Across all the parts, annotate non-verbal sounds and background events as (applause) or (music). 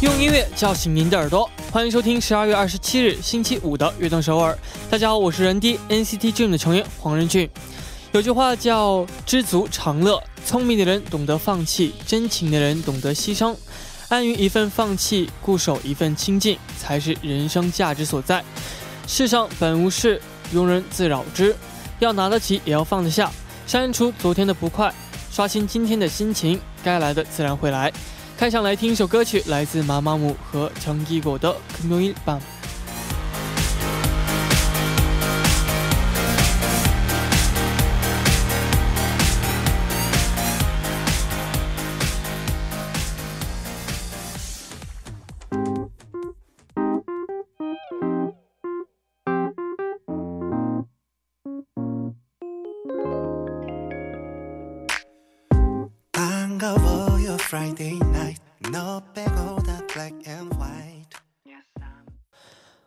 用音乐叫醒您的耳朵，欢迎收听十二月二十七日星期五的《悦动首尔》。大家好，我是人 D NCT Dream 的成员黄仁俊。有句话叫“知足常乐”，聪明的人懂得放弃，真情的人懂得牺牲。安于一份放弃，固守一份清净，才是人生价值所在。世上本无事，庸人自扰之。要拿得起，也要放得下。删除昨天的不快，刷新今天的心情，该来的自然会来。开场来听一首歌曲，来自妈妈木和成吉果的《금 요일밤》。 반가워요 Friday night 너 빼고 다 black and white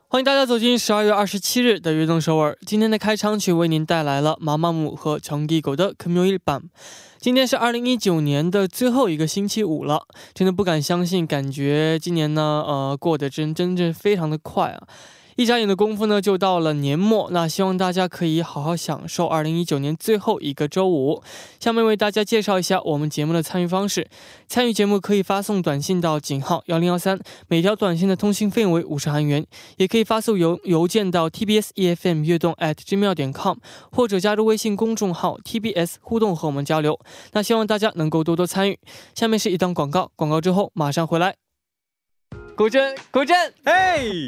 欢迎大家走进十二月二十七日的悦动首尔。今天的开场曲为您带来了妈妈木和成吉狗的《금요일밤》。今天是二零一九年的最后一个星期五了，真的不敢相信，感觉今年呢，呃，过得真真正非常的快啊！ 一眨眼的功夫呢，就到了年末。那希望大家可以好好享受二零一九年最后一个周五。下面为大家介绍一下我们节目的参与方式。参与节目可以发送短信到井号幺零幺三，每条短信的通信费用为五十韩元。也可以发送邮邮件到 tbs efm 悦动 at gmail 点 com，或者加入微信公众号 tbs 互动和我们交流。那希望大家能够多多参与。下面是一档广告，广告之后马上回来。古筝，古筝，嘿，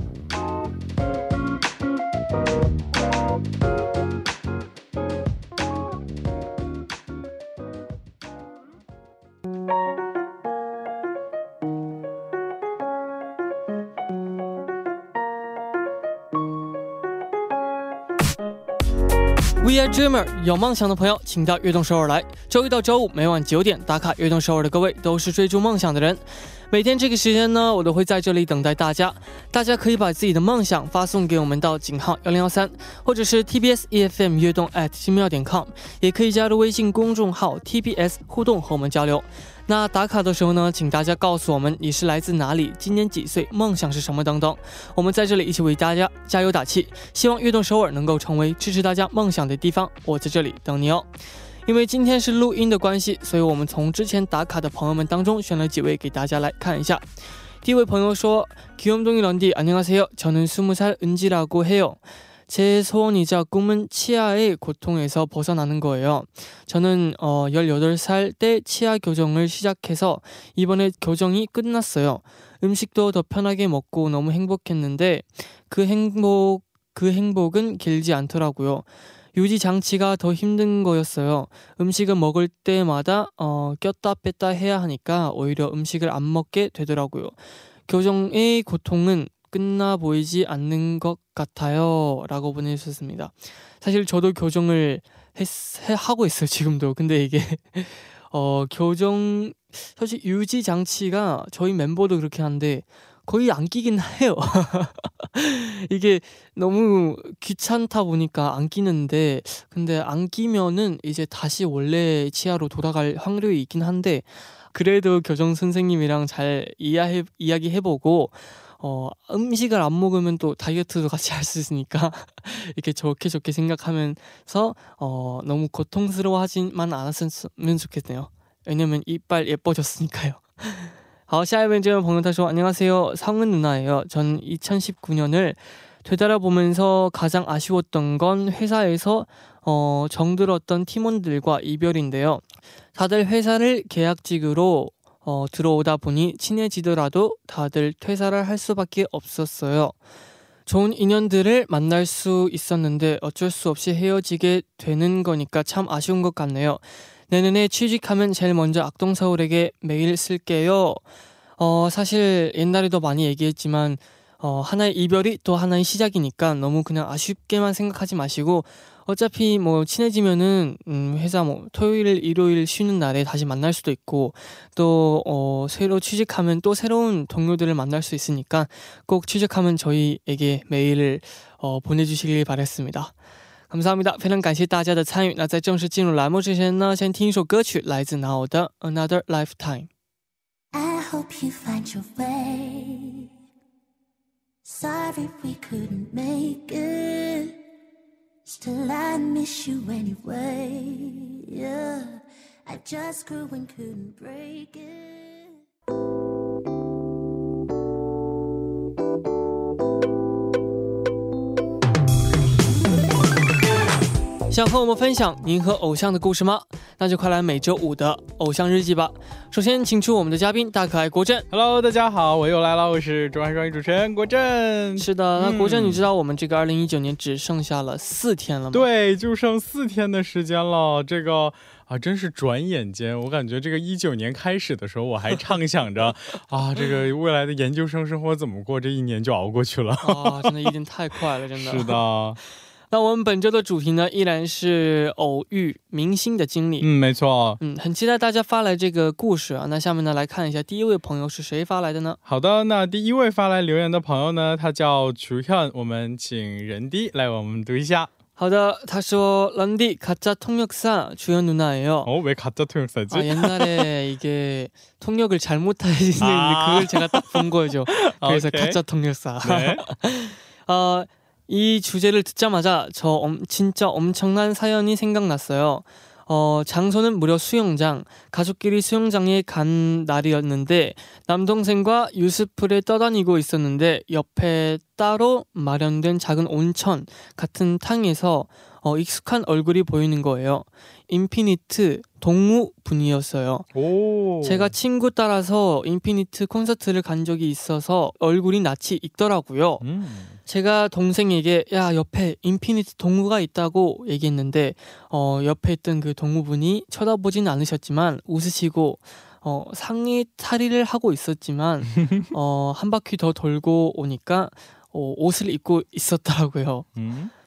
Dreamer，有梦想的朋友，请到悦动首尔来。周一到周五每晚九点打卡悦动首尔的各位，都是追逐梦想的人。每天这个时间呢，我都会在这里等待大家。大家可以把自己的梦想发送给我们到井号幺零幺三，或者是 TBS EFM 悦动 at 新妙点 com，也可以加入微信公众号 TBS 互动和我们交流。那打卡的时候呢，请大家告诉我们你是来自哪里，今年几岁，梦想是什么等等。我们在这里一起为大家加油打气，希望悦动首尔能够成为支持大家梦想的地方。我在这里等你哦。因为今天是录音的关系，所以我们从之前打卡的朋友们当中选了几位给大家来看一下。第一位朋友说：“귀염둥이런디안녕하세요。저는 스무 살 은지라고 해요. 제 소원이자 꿈은 치아의 고통에서 벗어나는 거예요. 저는 어, 18살 때 치아 교정을 시작해서 이번에 교정이 끝났어요. 음식도 더 편하게 먹고 너무 행복했는데 그 행복 그 행복은 길지 않더라고요. 유지 장치가 더 힘든 거였어요. 음식을 먹을 때마다 어, 꼈다 뺐다 해야 하니까 오히려 음식을 안 먹게 되더라고요. 교정의 고통은 끝나 보이지 않는 것 같아요. 라고 보내주셨습니다. 사실 저도 교정을 했, 해- 하고 있어요, 지금도. 근데 이게, (laughs) 어, 교정, 사실 유지 장치가 저희 멤버도 그렇게 한데 거의 안 끼긴 해요. (laughs) 이게 너무 귀찮다 보니까 안 끼는데 근데 안 끼면은 이제 다시 원래 치아로 돌아갈 확률이 있긴 한데 그래도 교정 선생님이랑 잘 이야해 이야기해보고 어 음식을 안 먹으면 또 다이어트도 같이 할 수 있으니까 (laughs) 이렇게 좋게 좋게 생각하면서 어 너무 고통스러워하지만 않았으면 좋겠네요. 왜냐면 이빨 예뻐졌으니까요. (laughs) 好，下一位这位朋友他说안녕하세요 상은 누나예요. 전 2019년을 되돌아보면서 가장 아쉬웠던 건 회사에서 어, 정들었던 팀원들과 이별인데요. 다들 회사를 계약직으로 어, 들어오다 보니 친해지더라도 다들 퇴사를 할 수밖에 없었어요. 좋은 인연들을 만날 수 있었는데 어쩔 수 없이 헤어지게 되는 거니까 참 아쉬운 것 같네요. 내년에 취직하면 제일 먼저 악동서울에게 메일 쓸게요. 어, 사실 옛날에도 많이 얘기했지만 어, 하나의 이별이 또 하나의 시작이니까 너무 그냥 아쉽게만 생각하지 마시고 어차피 뭐 친해지면은 음, 회사 뭐 토요일 일요일 쉬는 날에 다시 만날 수도 있고 또 어, 새로 취직하면 또 새로운 동료들을 만날 수 있으니까 꼭 취직하면 저희에게 메일을 어, 보내주시길 바랬습니다. 感谢非常感谢大家的参与。那在正式进入栏目之前呢，先听一首歌曲，来自南欧的《Another Lifetime》。I hope you find your way. Sorry we couldn't make it. Still I miss you anyway. Yeah, I just grew and couldn't break it. 想和我们分享您和偶像的故事吗？那就快来每周五的偶像日记吧。首先，请出我们的嘉宾大可爱国振。Hello，大家好，我又来了，我是中安双语主持人国振。是的，那国振，你知道我们这个二零一九年只剩下了四天了吗？对，就剩四天的时间了。这个啊，真是转眼间，我感觉这个一九年开始的时候，我还畅想着 (laughs) 啊，这个未来的研究生生活怎么过，这一年就熬过去了。啊，真的已经太快了，真的。(laughs) 是的。那我们本周的主题呢，依然是偶遇明星的经历。嗯，没错。嗯，很期待大家发来这个故事啊。那下面呢，来看一下第一位朋友是谁发来的呢？好的，那第一位发来留言的朋友呢，他叫楚현我们请人弟来我们读一下。好的，他说런디가짜통역사주현누나예요哦，왜가짜통역사지아옛날에이게통역을잘못하시는그걸제가딱본거죠그래서가짜통역사 네어 이 주제를 듣자마자 저 엄, 진짜 엄청난 사연이 생각났어요. 어, 장소는 무려 수영장. 가족끼리 수영장에 간 날이었는데 남동생과 유스풀에 떠다니고 있었는데 옆에 따로 마련된 작은 온천 같은 탕에서 어, 익숙한 얼굴이 보이는 거예요. 인피니트 동무 분이었어요. 오. 제가 친구 따라서 인피니트 콘서트를 간 적이 있어서 얼굴이 낯이 익더라고요. 음. 제가 동생에게 야 옆에 인피니트 동무가 있다고 얘기했는데 어 옆에 있던 그 동무분이 쳐다보진 않으셨지만 웃으시고 어 상의 탈의를 하고 있었지만 (laughs) 어한 바퀴 더 돌고 오니까 어, 옷을 입고 있었더라고요. 음.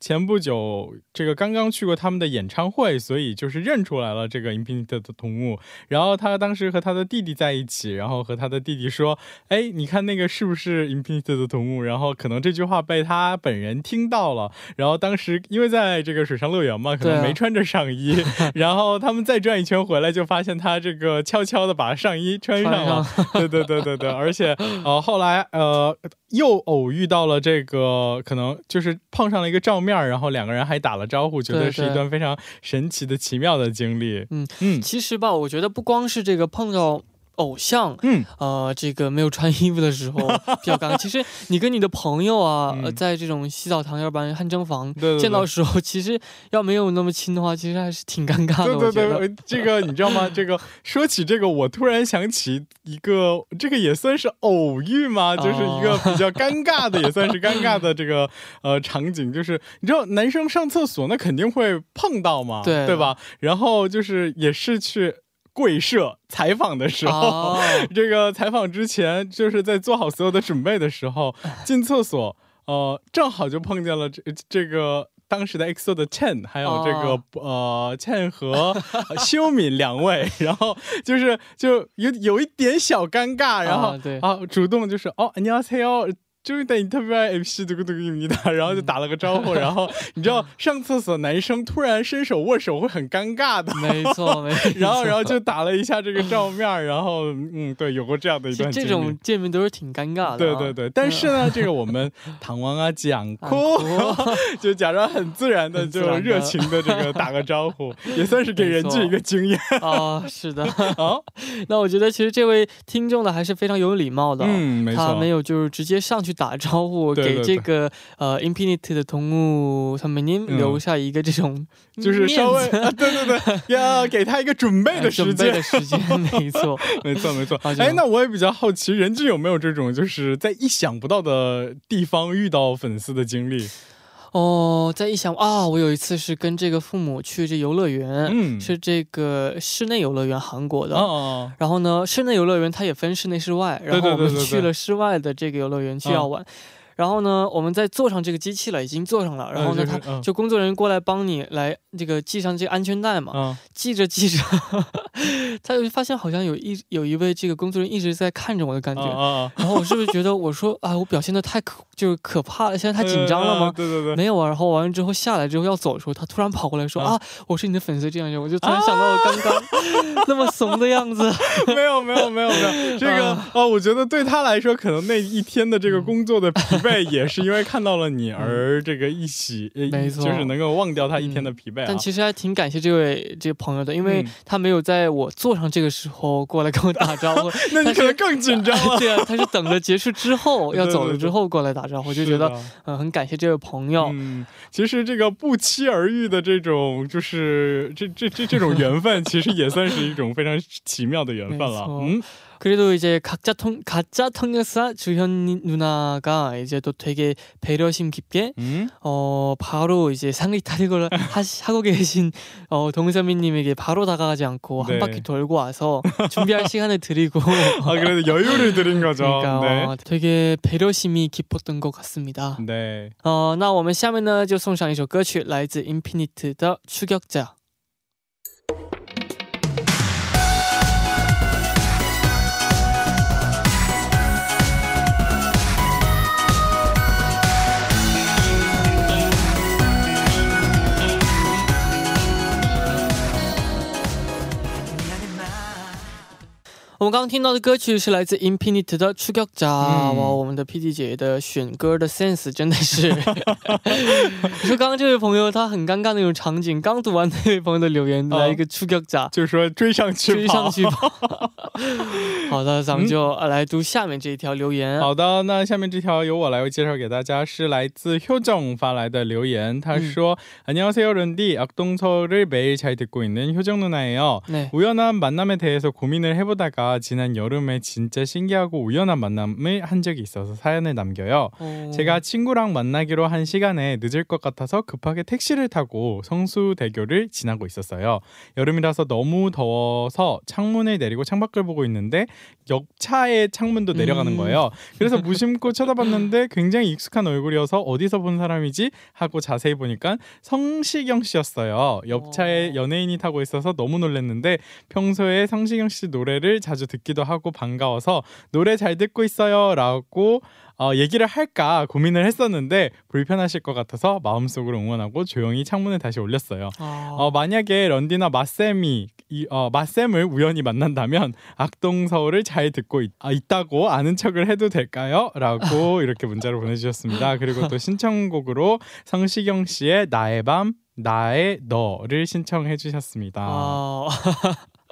前不久这个刚刚去过他们的演唱会，所以就是认出来了这个 Infinite 的同物，然后他当时和他的弟弟在一起，然后和他的弟弟说：“哎，你看那个是不是 Infinite 的同物？”然后可能这句话被他本人听到了，然后当时因为在这个水上乐园嘛，可能没穿着上衣，然后他们再转一圈回来，就发现他这个悄悄的把上衣穿上了。对对对对对，而且呃后来呃又偶遇到了这个，可能就是碰上了一个照面，然后两个人还打了招呼，觉得是一段非常神奇的奇妙的经历。嗯嗯，其实吧，我觉得不光是这个碰到。偶像，嗯，呃，这个没有穿衣服的时候 (laughs) 比较尴尬。其实你跟你的朋友啊，在这种洗澡堂，要不然汗蒸房见到的时候，其实要没有那么亲的话，其实还是挺尴尬的。对对对，这个你知道吗？(laughs) 这个说起这个，我突然想起一个，这个也算是偶遇吗？就是一个比较尴尬的，也算是尴尬的 (laughs) 这个呃场景，就是你知道男生上厕所那肯定会碰到嘛，对对吧？然后就是也是去贵社采访的时候。哦这个采访之前，就是在做好所有的准备的时候，(laughs) 进厕所，呃，正好就碰见了这这个当时的 EXO 的 Chen，还有这个、呃 Chen 和(laughs) 修敏两位，然后就是就有有一点小尴尬，然后啊对啊主动就是哦안녕하세요。 就是等你特别爱 MC 这个这个你的，(laughs) 然后就打了个招呼，(laughs) 然后你知道上厕所男生突然伸手握手会很尴尬的，没错，(laughs) 没错。然后然后就打了一下这个照面儿，然后嗯对，有过这样的一段这种见面都是挺尴尬的、啊。对对对，但是呢，这个我们唐王啊讲哭，就假装很自然的就热情的这个打个招呼，也算是给人质一个经验啊，是的。啊。那我觉得其实这位听众呢还是非常有礼貌的。嗯，没错他没。有就是直接上去去打招呼，给这个呃 Infinite 的同路他们您留下一个这种，就是稍微，啊对对对，(laughs) 要给他一个准备的时间的时间，没错，(laughs) 没错，没错。哎，那我也比较好奇，人俊有没有这种，就是在意想不到的地方遇到粉丝的经历？哦，再一想啊，我有一次是跟这个父母去这游乐园，嗯是这个室内游乐园，韩国的。哦哦，然后呢，室内游乐园它也分室内室外，然后我们去了室外的这个游乐园去要玩。然后呢，我们在坐上这个机器了，已经坐上了。然后呢，他嗯就工作人员过来帮你来这个系上这个安全带嘛。啊系着系着，(laughs) 他就发现好像有一有一位这个工作人员一直在看着我的感觉。然后我是不是觉得我说啊，我表现的太可就是可怕了，现在太紧张了呃吗？对对对。没有啊，然后完了之后下来之后要走的时候，他突然跑过来说啊啊，我是你的粉丝，这样我就突然想到了刚刚 (laughs) 那么怂的样子。(laughs) 没有没有没有没有，这个啊哦，我觉得对他来说，可能那一天的这个工作的疲惫，也是因为看到了你而这个一喜，(laughs) 呃没错就是能够忘掉他一天的疲惫啊。但其实还挺感谢这位这个朋友的，因为嗯他没有在我坐上这个时候过来跟我打招呼。(laughs) 那你可能更紧张了。对啊，他是等着结束之后 (laughs) 要走对对了之后过来打招呼，就觉得嗯很感谢这位朋友。嗯，其实这个不期而遇的这种，就是这这这这种缘分，其实也算是一种非常奇妙的缘分了。嗯， 그래도 이제 각자 통 가짜 통역사 주현 누나가 이제 또 되게 배려심 깊게 嗯， 어 바로 이제 상의 탈의를 (laughs) 하시, 하고 계신 어 동선미님에게 바로 다가가지 않고 한 네. 바퀴 돌고 와서 (laughs) 준비할 시간을 드리고 아 그래도 여유를 드린 (laughs) 거죠. 그러니까 네. 어, 되게 배려심이 깊었던 것 같습니다. 对，呃，那我们下面呢就送上一首歌曲，来自 Infinite 的《추격자》。 我们刚刚听到的歌曲是来自 Infinite 的《추격자》。嗯哇，我们的 PD 姐的选歌的 sense 真的是。你说(laughs) 刚刚这位朋友他很尴尬那种场景，刚读完那位朋友的留言，哦来一个추격자， 就是说追上去追跑上去跑。(laughs) 好的，咱们就呃来读下面这一条留言。好的，那下面这条由我来介绍给大家，是来自효정发来的留言。他说：“안녕하세요，런디악동서를매일잘듣고있는효정누나예요。 네， 우연한 만남에 대해서 고민을 해보다가 지난 여름에 진짜 신기하고 우연한 만남을 한 적이 있어서 사연을 남겨요. 어... 제가 친구랑 만나기로 한 시간에 늦을 것 같아서 급하게 택시를 타고 성수대교를 지나고 있었어요. 여름이라서 너무 더워서 창문을 내리고 창밖을 보고 있는데 옆차의 창문도 내려가는 음. 거예요. 그래서 무심코 쳐다봤는데 굉장히 익숙한 얼굴이어서 어디서 본 사람이지 하고 자세히 보니까 성시경 씨였어요. 옆차에 어. 연예인이 타고 있어서 너무 놀랐는데 평소에 성시경 씨 노래를 자주 듣기도 하고 반가워서 노래 잘 듣고 있어요 라고 어, 얘기를 할까 고민을 했었는데 불편하실 것 같아서 마음속으로 응원하고 조용히 창문을 다시 올렸어요. 아... 어, 만약에 런디나 마쌤이 이, 어, 마쌤을 우연히 만난다면 악동 서울을 잘 듣고 있, 아, 있다고 아는 척을 해도 될까요? 라고 (laughs) 이렇게 문자를 보내주셨습니다. 그리고 또 신청곡으로 성시경 씨의 나의 밤 나의 너를 신청해 주셨습니다. 아... (laughs)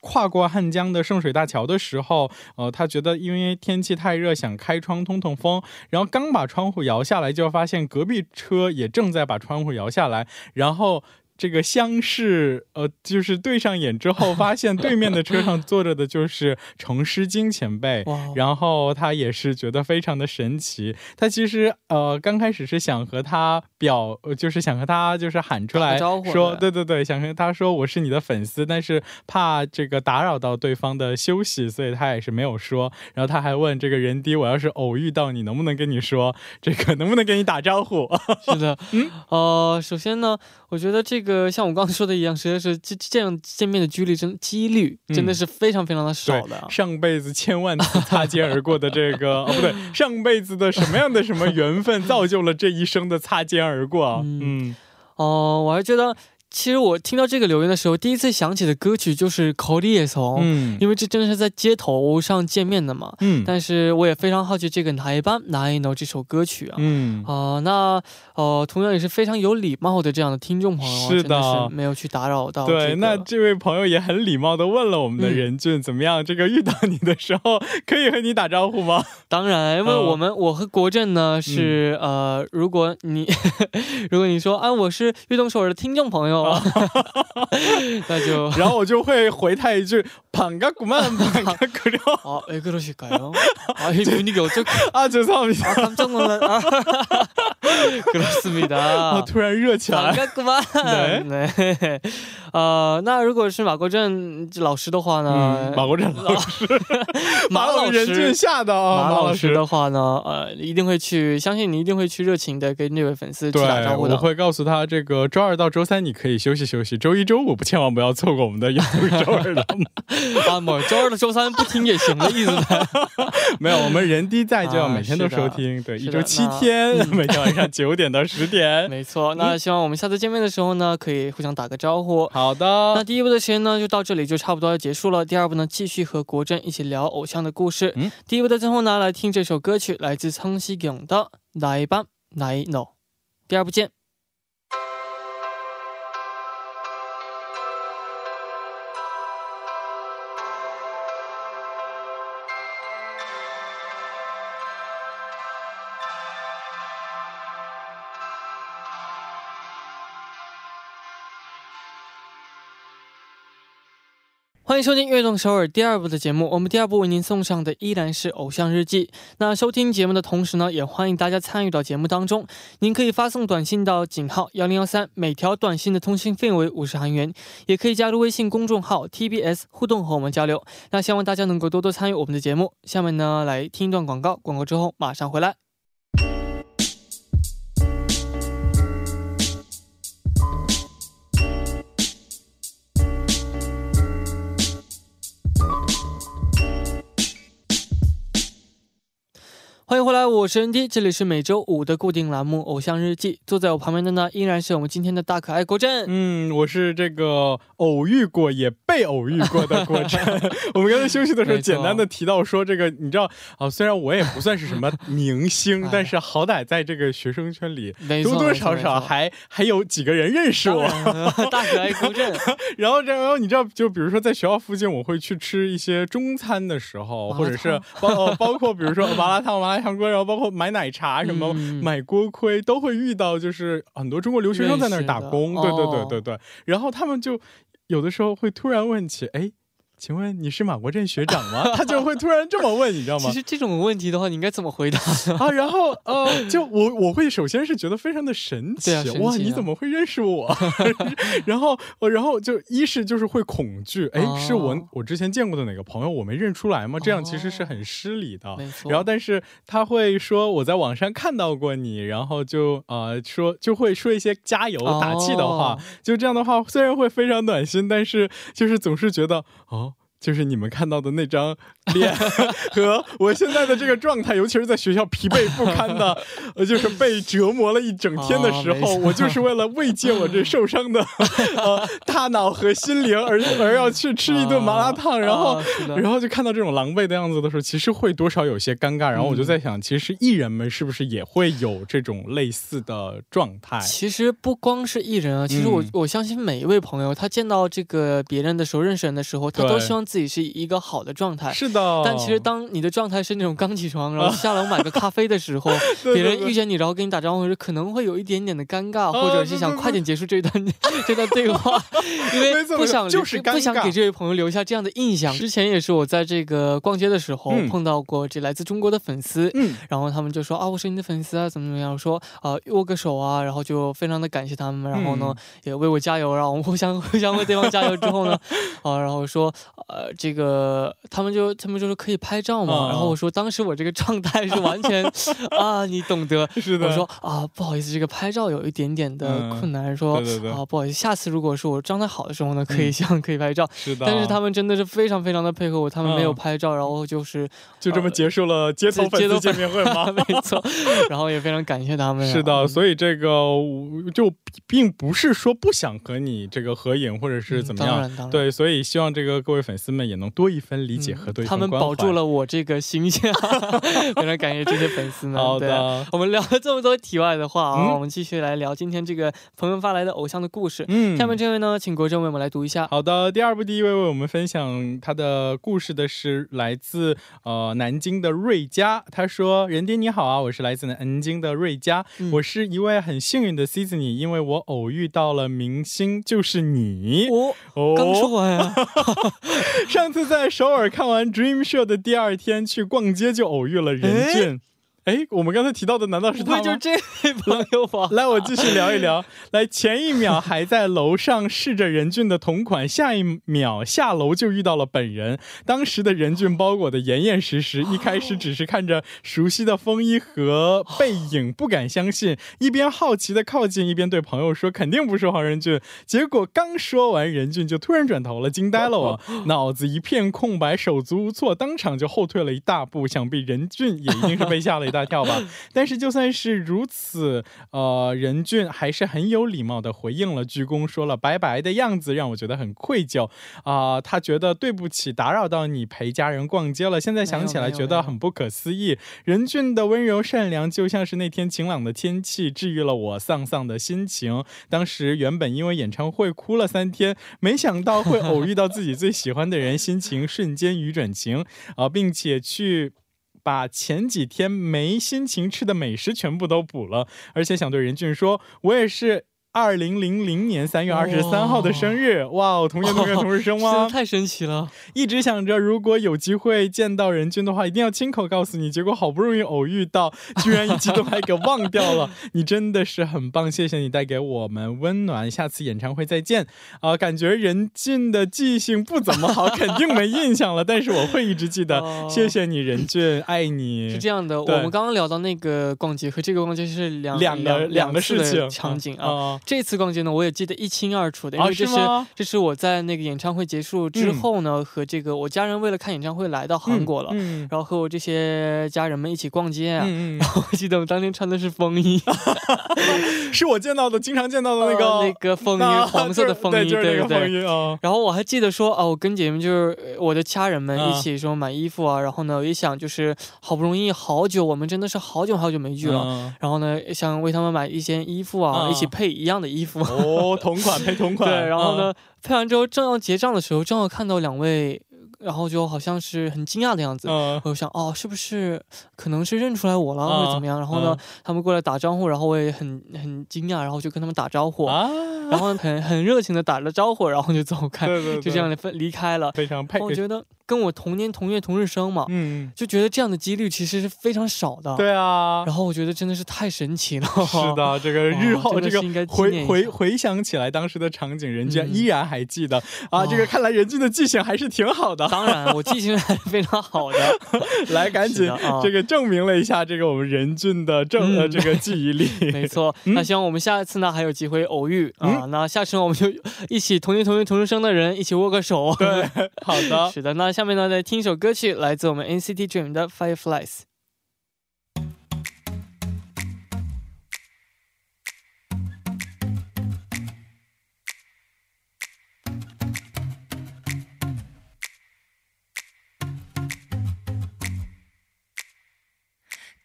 跨过汉江的圣水大桥的时候，呃，他觉得因为天气太热，想开窗通通风，然后刚把窗户摇下来，就发现隔壁车也正在把窗户摇下来，然后。这个相视，呃，就是对上眼之后，发现对面的车上坐着的就是程诗金前辈，然后他也是觉得非常的神奇。他其实呃刚开始是想和他表，呃就是想和他就是喊出来说，对对对，想和他说我是你的粉丝，但是怕这个打扰到对方的休息，所以他也是没有说。然后他还问这个人低，我要是偶遇到你，能不能跟你说这个，能不能跟你打招呼？(laughs) 是的，嗯，呃，首先呢，我觉得这个像我刚刚说的一样，实在是这这样见面的几率真几率真的是非常非常的少的啊。上辈子千万次擦肩而过的这个，哦不对，上辈子的什么样的什么缘分造就了这一生的擦肩而过啊？嗯，哦、我还觉得，其实我听到这个留言的时候，第一次想起的歌曲就是《口里也从》，嗯因为这真的是在街头上见面的嘛。嗯但是我也非常好奇这个《哪一班哪一 know》这首歌曲啊。嗯啊、那呃，同样也是非常有礼貌的这样的听众朋友啊，是的真的是没有去打扰到、这个。对，那这位朋友也很礼貌的问了我们的任俊、怎么样？这个遇到你的时候可以和你打招呼吗？(laughs) 当然，因为嗯我们、我和国振呢是、呃，如果你 (laughs) 如果你说啊，我是运动首尔的听众朋友，哦(laughs) 那就然(laughs) 后我就会回他一句“반갑구만，반갑구려(laughs) 啊，왜그러실까요？ 啊，이분위기어떻게 啊，죄송합니다。 아 깜짝 놀란 아 그렇습니 啊， 다 突然热起来。 반갑구만 네. 呃，那如果是马国正老师的话呢嗯，，马国正老师马老把我们任俊师。吓到啊，马老马师师的话呢，呃，一定会去，相信你一定会去热情的跟这位粉丝去对打招，呼的。我会告诉他，这个周二到周三你可以 休息休息，周一周五不千万不要错过我们的有周二的。(laughs) 啊，某周二的周三不听也行的意思呗。(laughs) 没有，我们人低在就要啊每天都收听，对，一周七天，(laughs) 每天晚上九点到十点。没错，那希望我们下次见面的时候呢，可以互相打个招呼。好的那，第一部的时间呢，就到这里就差不多要结束了。第二部呢，继续和国珍一起聊偶像的故事。嗯第一部的最后呢，来听这首歌曲，来自苍西勇的《来吧来 no》。第二部见。欢迎收听《悦动首尔》第二部的节目。我们第二部为您送上的依然是《偶像日记》。那收听节目的同时呢，也欢迎大家参与到节目当中。您可以发送短信到井号幺零幺三，每条短信的通信费为五十韩元。也可以加入微信公众号 TBS 互动和我们交流。那希望大家能够多多参与我们的节目。下面呢，来听一段广告，广告之后马上回来。我是 ND，这里是每周五的固定栏目《偶像日记》。坐在我旁边的呢，依然是我们今天的大可爱郭震。嗯，我是这个偶遇过也被偶遇过的郭振。(laughs) 我们刚才休息的时候简单的提到说，这个你知道啊，虽然我也不算是什么 (laughs) 明星哎，但是好歹在这个学生圈里多多少少还还有几个人认识我。大可爱郭震。(laughs) 然后，然后你知道，就比如说在学校附近，我会去吃一些中餐的时候，或者是包呃包括比如说麻辣烫、麻辣香锅，然后包括买奶茶什么、嗯买锅盔，都会遇到，就是很多中国留学生在那儿打工，对对对哦对对。然后他们就有的时候会突然问起，哎。请问你是马国振学长吗？(laughs) 他就会突然这么问，你知道吗其？实这种问题的话，你应该怎么回答？(laughs) 啊，然后呃，就我我会首先是觉得非常的神奇，啊神奇哇，啊你怎么会认识我？(laughs) 然后我然后就一是就是会恐惧，哎，哦是我我之前见过的哪个朋友，我没认出来吗？这样其实是很失礼的。然后，但是他会说我在网上看到过你，然后就呃说就会说一些加油打气的话，哦就这样的话，虽然会非常暖心，但是就是总是觉得哦。就是你们看到的那张脸和我现在的这个状态，尤其是在学校疲惫不堪的，呃，就是被折磨了一整天的时候，哦我就是为了慰藉我这受伤的呃大脑和心灵而而要去吃一顿麻辣烫，然后然后就看到这种狼狈的样子的时候，其实会多少有些尴尬。然后我就在想，其实艺人们是不是也会有这种类似的状态？其实不光是艺人啊，其实我、嗯我相信每一位朋友，他见到这个别人的时候，认识人的时候，他都希望自己是一个好的状态。是的，但其实当你的状态是那种刚起床，然后下楼买个咖啡的时候，(laughs) 对别人遇见你，然后跟你打招呼时，可能会有一点点的尴尬，啊或者是想快点结束这段 (laughs) 这段对话，(laughs) 因为不想不想给这位朋友留下这样的印象。之前也是我在这个逛街的时候、嗯。碰到过这来自中国的粉丝，嗯，然后他们就说啊，我是你的粉丝。啊，怎么怎么样，说啊握个手啊，然后就非常的感谢他们，然后呢、嗯。也为我加油，然后我们互相互相为对方加油之后呢，啊，然后说呃这个他们就他们就说可以拍照嘛，啊然后我说当时我这个状态是完全 (laughs) 啊你懂得，是的，我说啊不好意思，这个拍照有一点点的嗯困难，说对对对啊不好意思，下次如果是我状态好的时候呢，可以嗯这样可以拍照。是的，但是他们真的是非常非常的配合我，他们没有嗯拍照，然后就是就这么结束了街头粉丝见面会吗？没错，(laughs) 然后也非常感谢他们。(laughs) 是的，嗯所以这个我就并不是说不想和你这个合影，或者是怎么样。当然当然对，所以希望这个各位粉丝们也能多一分理解嗯和对他们保住。了我这个形象，(laughs) 非常感谢这些粉丝们。好的，我们聊了这么多题外的话啊，嗯我们继续来聊今天这个朋友发来的偶像的故事。嗯，下面这位呢，请国政为我们来读一下。好的，第二部第一位为我们分享他的故事的是来自呃南京的瑞佳。他说：“任爹你好啊，我是来自南京的瑞佳，嗯我是一位很幸运的 C 子你，因为我偶遇到了明星，就是你。我哦刚说完呀，(laughs) 上次在首尔看完 (laughs) Dream Show 的第二天去逛街，就偶遇了任俊。哎，我们刚才提到的难道是他吗？就这位 (laughs) 朋友吧？来，我继续聊一聊。(laughs) 来，前一秒还在楼上试着任俊的同款，下一秒下楼就遇到了本人。当时的任俊包裹的严严实实，一开始只是看着熟悉的风衣和背影，不敢相信，一边好奇的靠近，一边对朋友说肯定不是黄仁俊。结果刚说完，任俊就突然转头了，惊呆了我，(laughs) 脑子一片空白，手足无措，当场就后退了一大步。想必任俊也一定是被吓了一大跳吧。(laughs) 但是就算是如此，呃，任俊还是很有礼貌的回应了，鞠躬说了拜拜的样子，让我觉得很愧疚啊、他觉得对不起，打扰到你陪家人逛街了。现在想起来觉得很不可思议。任俊的温柔善良，就像是那天晴朗的天气，治愈了我丧丧的心情。当时原本因为演唱会哭了三天，没想到会偶遇到自己最喜欢的人，心情瞬间雨转晴啊、并且去。把前几天没心情吃的美食全部都补了，而且想对任俊说，我也是二零零零年三月二十三号的生日，哇哦，同年同月同日生吗？(laughs) 真的太神奇了！一直想着如果有机会见到任俊的话，一定要亲口告诉你。结果好不容易偶遇到，(laughs) 居然一激动还给忘掉了。你真的是很棒，谢谢你带给我们温暖。下次演唱会再见啊、感觉任俊的记性不怎么好，肯定没印象了，(laughs) 但是我会一直记得。哦谢谢你，任俊，爱你。是这样的，我们刚刚聊到那个逛街和这个逛街是两两个两两个事情场景啊。啊这次逛街呢，我也记得一清二楚的，因啊为这是,、是这是我在那个演唱会结束之后呢，和这个我家人为了看演唱会来到韩国了，嗯。然后和我这些家人们一起逛街啊。然后我记得我当天穿的是风衣，嗯，(laughs) 是我见到的，经常见到的那个、呃那个风衣，那黄色的风衣，对，对对。然后我还记得说啊，我跟姐妹就是呃我的家人们啊一起说买衣服啊，然后呢，我一想就是好不容易好久，我们真的是好久好久没聚了，嗯。然后呢，想为他们买一件衣服啊，啊一起配一样的衣服。哦，同款配同款。对，然后呢嗯，，配完之后正要结账的时候，正好看到两位，然后就好像是很惊讶的样子。嗯我就想，哦，是不是可能是认出来我了，啊或者怎么样？然后呢，他们过来打招呼，然后我也很很惊讶，然后就跟他们打招呼，啊，然后很很热情的打了招呼，然后就走开，对对对，就这样的分离开了。非常配。我觉得跟我同年同月同日生嘛，嗯，就觉得这样的几率其实是非常少的。。对啊。然后我觉得真的是太神奇了。是。的，(laughs) 这个日后、哦这个回回回想起来当时的场景，人居然嗯依然还记得、啊！哦这个看来任俊的记性还是挺好的。当然，我记性还是非常好的。(laughs) 来，赶紧、这个证明了一下这个我们任俊的正、呃嗯这个记忆力。(laughs) 没错，嗯那希望我们下一次呢还有机会偶遇啊。那下次我们就一起同年同月同日生的人一起握个手。对，好的，是的，那下面呢来听一首歌曲，来自我们 NCT Dream 的 Fireflies。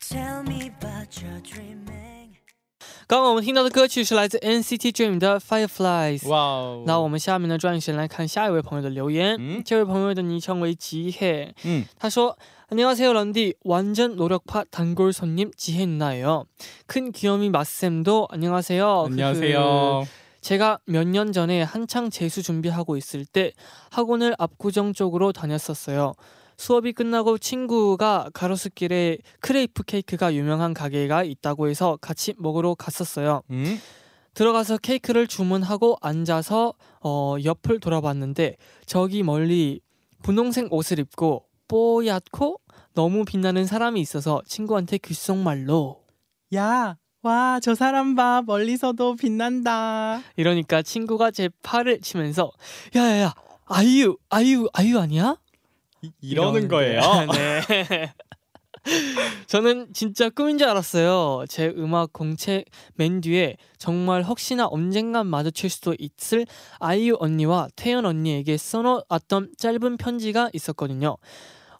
Tell me about your dreaming. 刚刚我们听到的歌曲是来自 NCT Dream 的 Fireflies。哇哦，那我们下面呢，抓紧时间来看下一位朋友的留言。嗯这位朋友的昵称为지혜， 嗯，他说안녕하세요 런디 완전 노력파 단골 손님 지혜 누나예요. 큰 귀염이 마쌤도 안녕하세요. 안녕하세요. 제가 몇 년 전에 한창 재수 준비하고 있을 때 학원을 압구정 쪽으로 다녔었어요. 수업이 끝나고 친구가 가로수길에 크레이프 케이크가 유명한 가게가 있다고 해서 같이 먹으러 갔었어요. 嗯， 들어가서 케이크를 주문하고 앉아서 어, 옆을 돌아봤는데 저기 멀리 분홍색 옷을 입고 뽀얗고 너무 빛나는 사람이 있어서 친구한테 귓속말로 야, 와, 저 사람 봐. 멀리서도 빛난다. 이러니까 친구가 제 팔을 치면서 야야야 아이유 아이유 아이유 아니야? 이- 이러는 거예요. (laughs) 네. 저는 진짜 꿈인 줄 알았어요. 제 음악 공채 맨 뒤에 정말 혹시나 언젠간 마주칠 수도 있을 아이유 언니와 태연 언니에게 써놓았던 짧은 편지가 있었거든요.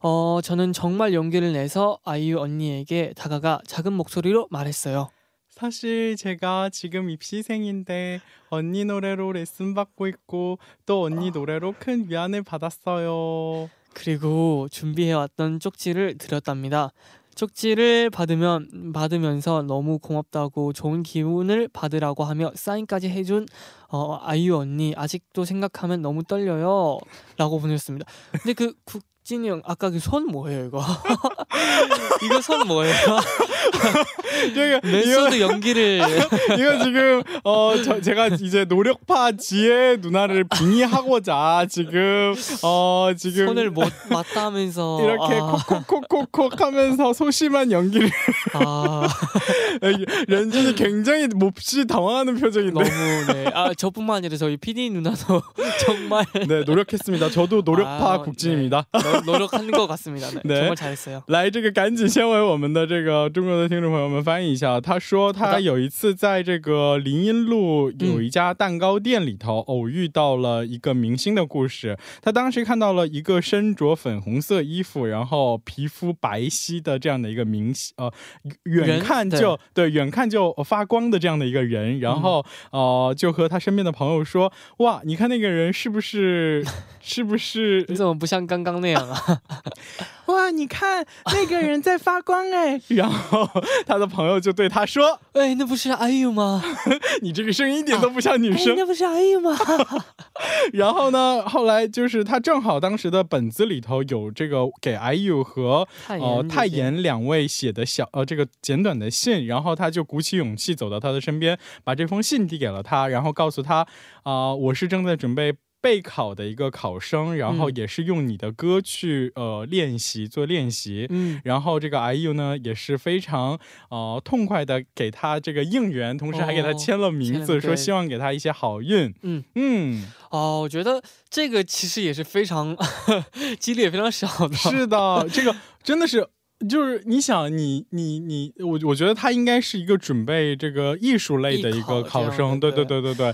어, 저는 정말 용기를 내서 아이유 언니에게 다가가 작은 목소리로 말했어요. 사실 제가 지금 입시생인데 언니 노래로 레슨 받고 있고 또 언니 노래로 큰 위안을 받았어요. 그리고 준비해왔던 쪽지를 드렸답니다. 쪽지를 받으면 받으면서 너무 고맙다고 좋은 기운을 받으라고 하며 사인까지 해준 어, 아이유 언니 아직도 생각하면 너무 떨려요라고 보냈습니다. 근데 그국 진이 형 아까 그 손 뭐예요 이거? (laughs) 이거 손 뭐예요? (laughs) 메소드 (laughs) 연기를 이거 지금 어 저, 제가 이제 노력파 지혜 누나를 빙의하고자 지금 어 지금 손을 못 맞다 하면서 이렇게 아, 콕콕콕콕콕 하면서 소심한 연기를 아, 렌진이 굉장히 몹시 당황하는 표정인데 너무 네. 아 저뿐만 아니라 저희 PD 누나도 정말 네 노력했습니다. 저도 노력파 아, 국진입니다. 노- 노력하는 것 같습니다. 네, 네. 정말 잘했어요. (laughs) 来，这个赶紧先为我们的这个中国的听众朋友们翻译一下。他说好他的有一次在这个林荫路有一家蛋糕店里头偶遇到了一个明星的故事。他当时看到了一个身着粉红色衣服，然后皮肤白皙的这样的一个明星，呃，远人看就对远看就发光的这样的一个人，然后、呃就和他身边的朋友说：“哇，你看那个人是不是(laughs) 是不是你怎么不像刚刚那样 啊？(laughs) 哇，你看那个人在发光哎！然后他的朋友就对他说哎，那不是 IU 吗？：“ (laughs) 你这个声音一点都不像女生。哎，(laughs) 那不是 IU 吗？然后呢，后来就是他正好当时的本子里头有这个给 IU 和泰呃妍，泰妍两位写的小呃这个简短的信，然后他就鼓起勇气走到他的身边，把这封信递给了他，然后告诉他啊、我是正在准备。备考的一个考生，然后也是用你的歌去呃练习做练习。嗯，然后这个 I U 呢也是非常呃痛快的给他这个应援，同时还给他签了名字，说希望给他一些好运。嗯嗯，哦，我觉得这个其实也是非常 (laughs) 几率也非常少的。是的，这个真的是就是你想你你你我，我觉得他应该是一个准备这个艺术类的一个考生。对对对对对。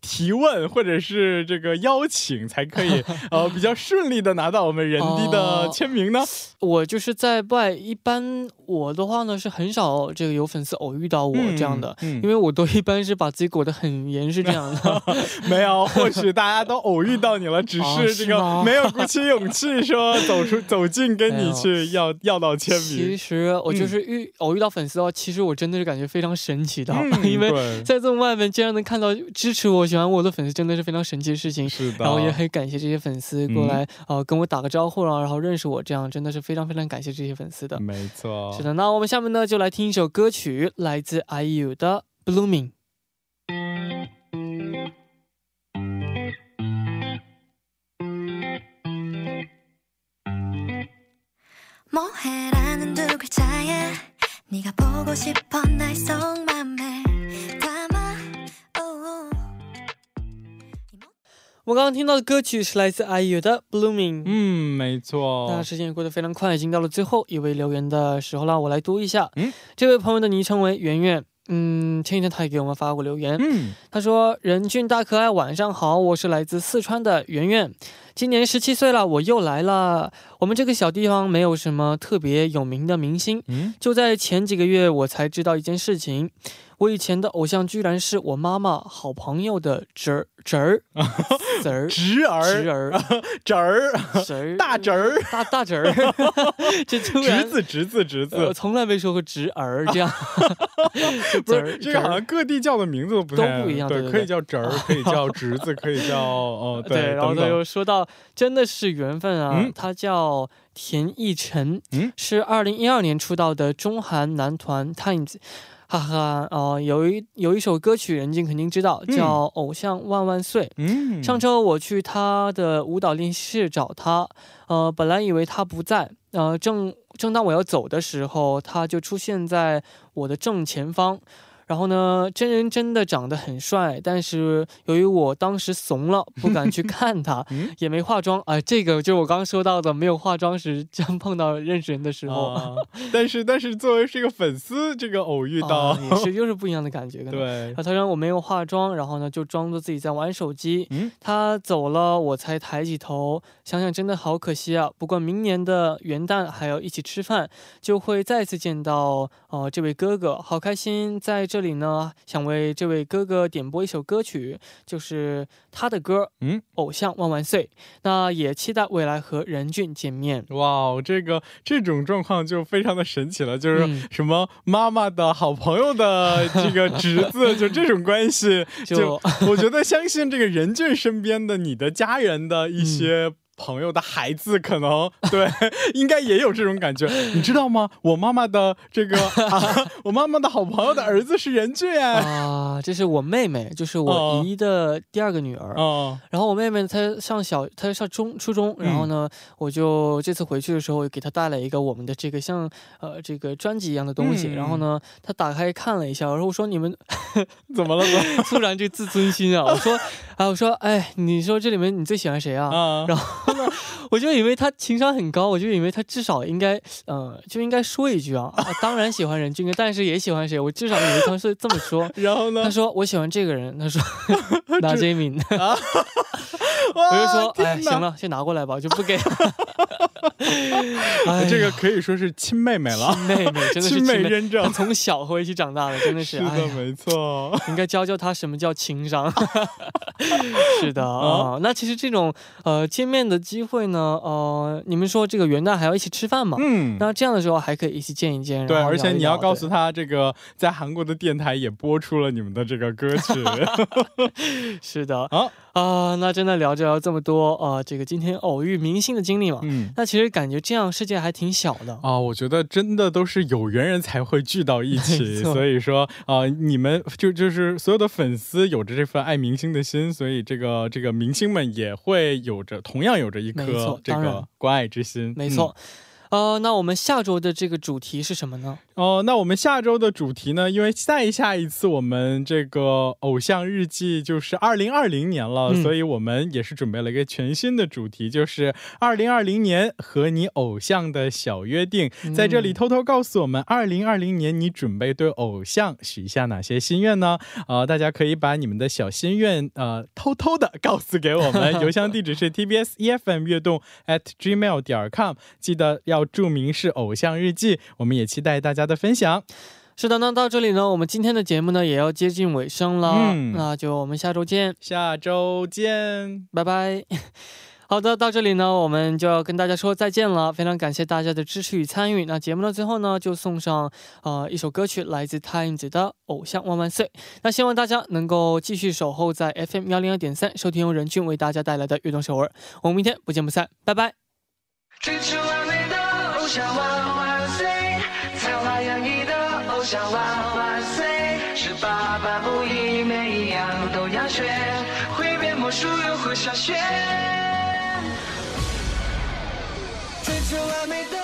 提问或者是这个邀请，才可以 (laughs) 呃比较顺利的拿到我们人迪的哦签名呢？我就是在外，一般我的话呢是很少这个有粉丝偶遇到我这样的，嗯因为我都一般是把自己裹得很严实这样的。没 (laughs) 有，或许大家都偶遇到你了，只哦是 (laughs) 这个没有鼓起勇气说走出走近跟你去要要到签名其。实我就是遇、偶遇到粉丝的话，其实我真的是感觉非常神奇的，嗯因为在这么外面竟然能看到支持我、喜欢我的粉丝真的是非常神奇的事情。是的，然后也很感谢这些粉丝过来，呃，跟我打个招呼了，然后认识我，这样真的是非常非常感谢这些粉丝的。没错，是的，那我们下面呢就来听一首歌曲，来自 IU 的《Blooming》。 뭐해라는 두 글자에 네가 보고 싶어 날 속맘에 我刚刚听到的歌曲是来自 IU 的《Blooming》。嗯，没错那，时间也过得非常快，已经到了最后一位留言的时候了，我来读一下。嗯，这位朋友的昵称为圆圆。嗯，前几天他也给我们发过留言，嗯，他说：“任俊大可爱，晚上好，我是来自四川的圆圆，今年十七岁了，我又来了。我们这个小地方没有什么特别有名的明星，嗯，就在前几个月，我才知道一件事情，我以前的偶像居然是我妈妈好朋友的侄儿 (laughs) 侄儿侄儿侄儿侄儿侄儿侄儿大侄儿大大侄儿，这 (laughs) 突然侄子侄子侄子，我，从来没说过侄儿这样，(laughs) 侄儿是这个好像各地叫的名字都不太都不一样对，可以叫侄儿，可以叫侄子，可以叫哦，对，然后他又说到，真的是缘分啊，嗯他叫田奕晨，嗯是二零一二年出道的中韩男团 TIMES。哈哈，哦、有一有一首歌曲，人家肯定知道，嗯叫《偶像万万岁》。嗯，上周我去他的舞蹈练习室找他，呃，本来以为他不在，呃，正正当我要走的时候，他就出现在我的正前方。然后呢，真人真的长得很帅，但是由于我当时怂了，不敢去 (laughs) 看他，嗯也没化妆。啊、这个就是我刚刚说到的，没有化妆时将 (laughs) 碰到认识人的时候，啊，(laughs) 但是但是作为是一个粉丝，这个偶遇到啊，也是又是不一样的感觉。对然，后他让我没有化妆，然后呢就装作自己在玩手机。嗯他走了，我才抬起头，想想真的好可惜啊。不过明年的元旦还要一起吃饭，就会再次见到呃这位哥哥，好开心。在这里呢，想为这位哥哥点播一首歌曲，就是他的歌，嗯，偶像万万岁。那也期待未来和任俊见面。哇，这个这种状况就非常的神奇了，就是嗯什么妈妈的好朋友的这个侄子，(laughs) 就这种关系，就就我觉得相信这个任俊身边的你的家人的嗯一些。朋友的孩子可能 (laughs) 对，(laughs) 应该也有这种感觉，(laughs) 你知道吗？我妈妈的这个、啊，我妈妈的好朋友的儿子是任俊哎，啊，这是我妹妹，就是我哦姨的第二个女儿。哦，然后我妹妹她上小，她上中初中，然后呢，我就这次回去的时候给她带了一个我们的这个像呃这个专辑一样的东西，嗯然后呢，她打开看了一下，然后我说你们怎么了？怎么了突然这自尊心啊，我说啊我说哎，你说这里面你最喜欢谁啊？啊？然后呢，(laughs) 我就以为他情商很高，我就以为他至少应该，呃，就应该说一句啊，啊当然喜欢任俊哥，但是也喜欢谁，我至少以为他是这么说。(laughs) 然后呢他？说我喜欢这个人，他说 (laughs) 拿 j 敏，哇我就说哎行了，先拿过来吧，我就不给。(laughs) 哎这个可以说是亲妹妹了，亲妹妹真的是亲妹妹，认证她。从小和我一起长大的，真的是是的，哎没错。应该教教他什么叫情商。(laughs) 是的哦啊、那其实这种呃见面的机会呢，呃，你们说这个元旦还要一起吃饭嘛？嗯，那这样的时候还可以一起见一见。对，而且你要告诉他，这个在韩国的电台也播出了你们的这个歌曲。(laughs) 是的啊、好，那真的聊着聊这么多呃，这个今天偶遇明星的经历嘛，嗯。那其实感觉这样世界还挺小的。啊、我觉得真的都是有缘人才会聚到一起，(laughs) 所以说，啊，你们就就是所有的粉丝有着这份爱明星的心，所以这个这个明星们也会有着同样有着一颗这个关爱之心。没错。呃，那我们下周的这个主题是什么呢？哦，那我们下周的主题呢？因为再下一次我们这个偶像日记就是二零二零年了，嗯所以我们也是准备了一个全新的主题，就是二零二零年和你偶像的小约定。在这里偷偷告诉我们，二零二零年你准备对偶像许下哪些心愿呢？呃，大家可以把你们的小心愿呃偷偷的告诉给我们，(laughs) 邮箱地址是 tbs efm 悦动 at gmail 点 com，记得要注明是偶像日记。我们也期待大家的分享。是的，那到这里呢，我们今天的节目呢也要接近尾声了，嗯那就我们下周见，下周见。拜拜。(laughs) 好的，到这里呢，我们就要跟大家说再见了。非常感谢大家的支持与参与。那节目的最后呢，就送上呃一首歌曲，来自 Times 的《偶像万万岁》。那希望大家能够继续守候在 FM 幺零二点三，收听由任俊为大家带来的《悦动首尔》。我们明天不见不散，拜拜。追求完美的偶像的偶像万万岁，十八般武艺每一样都要学，会变魔术又会下雪。追求完美的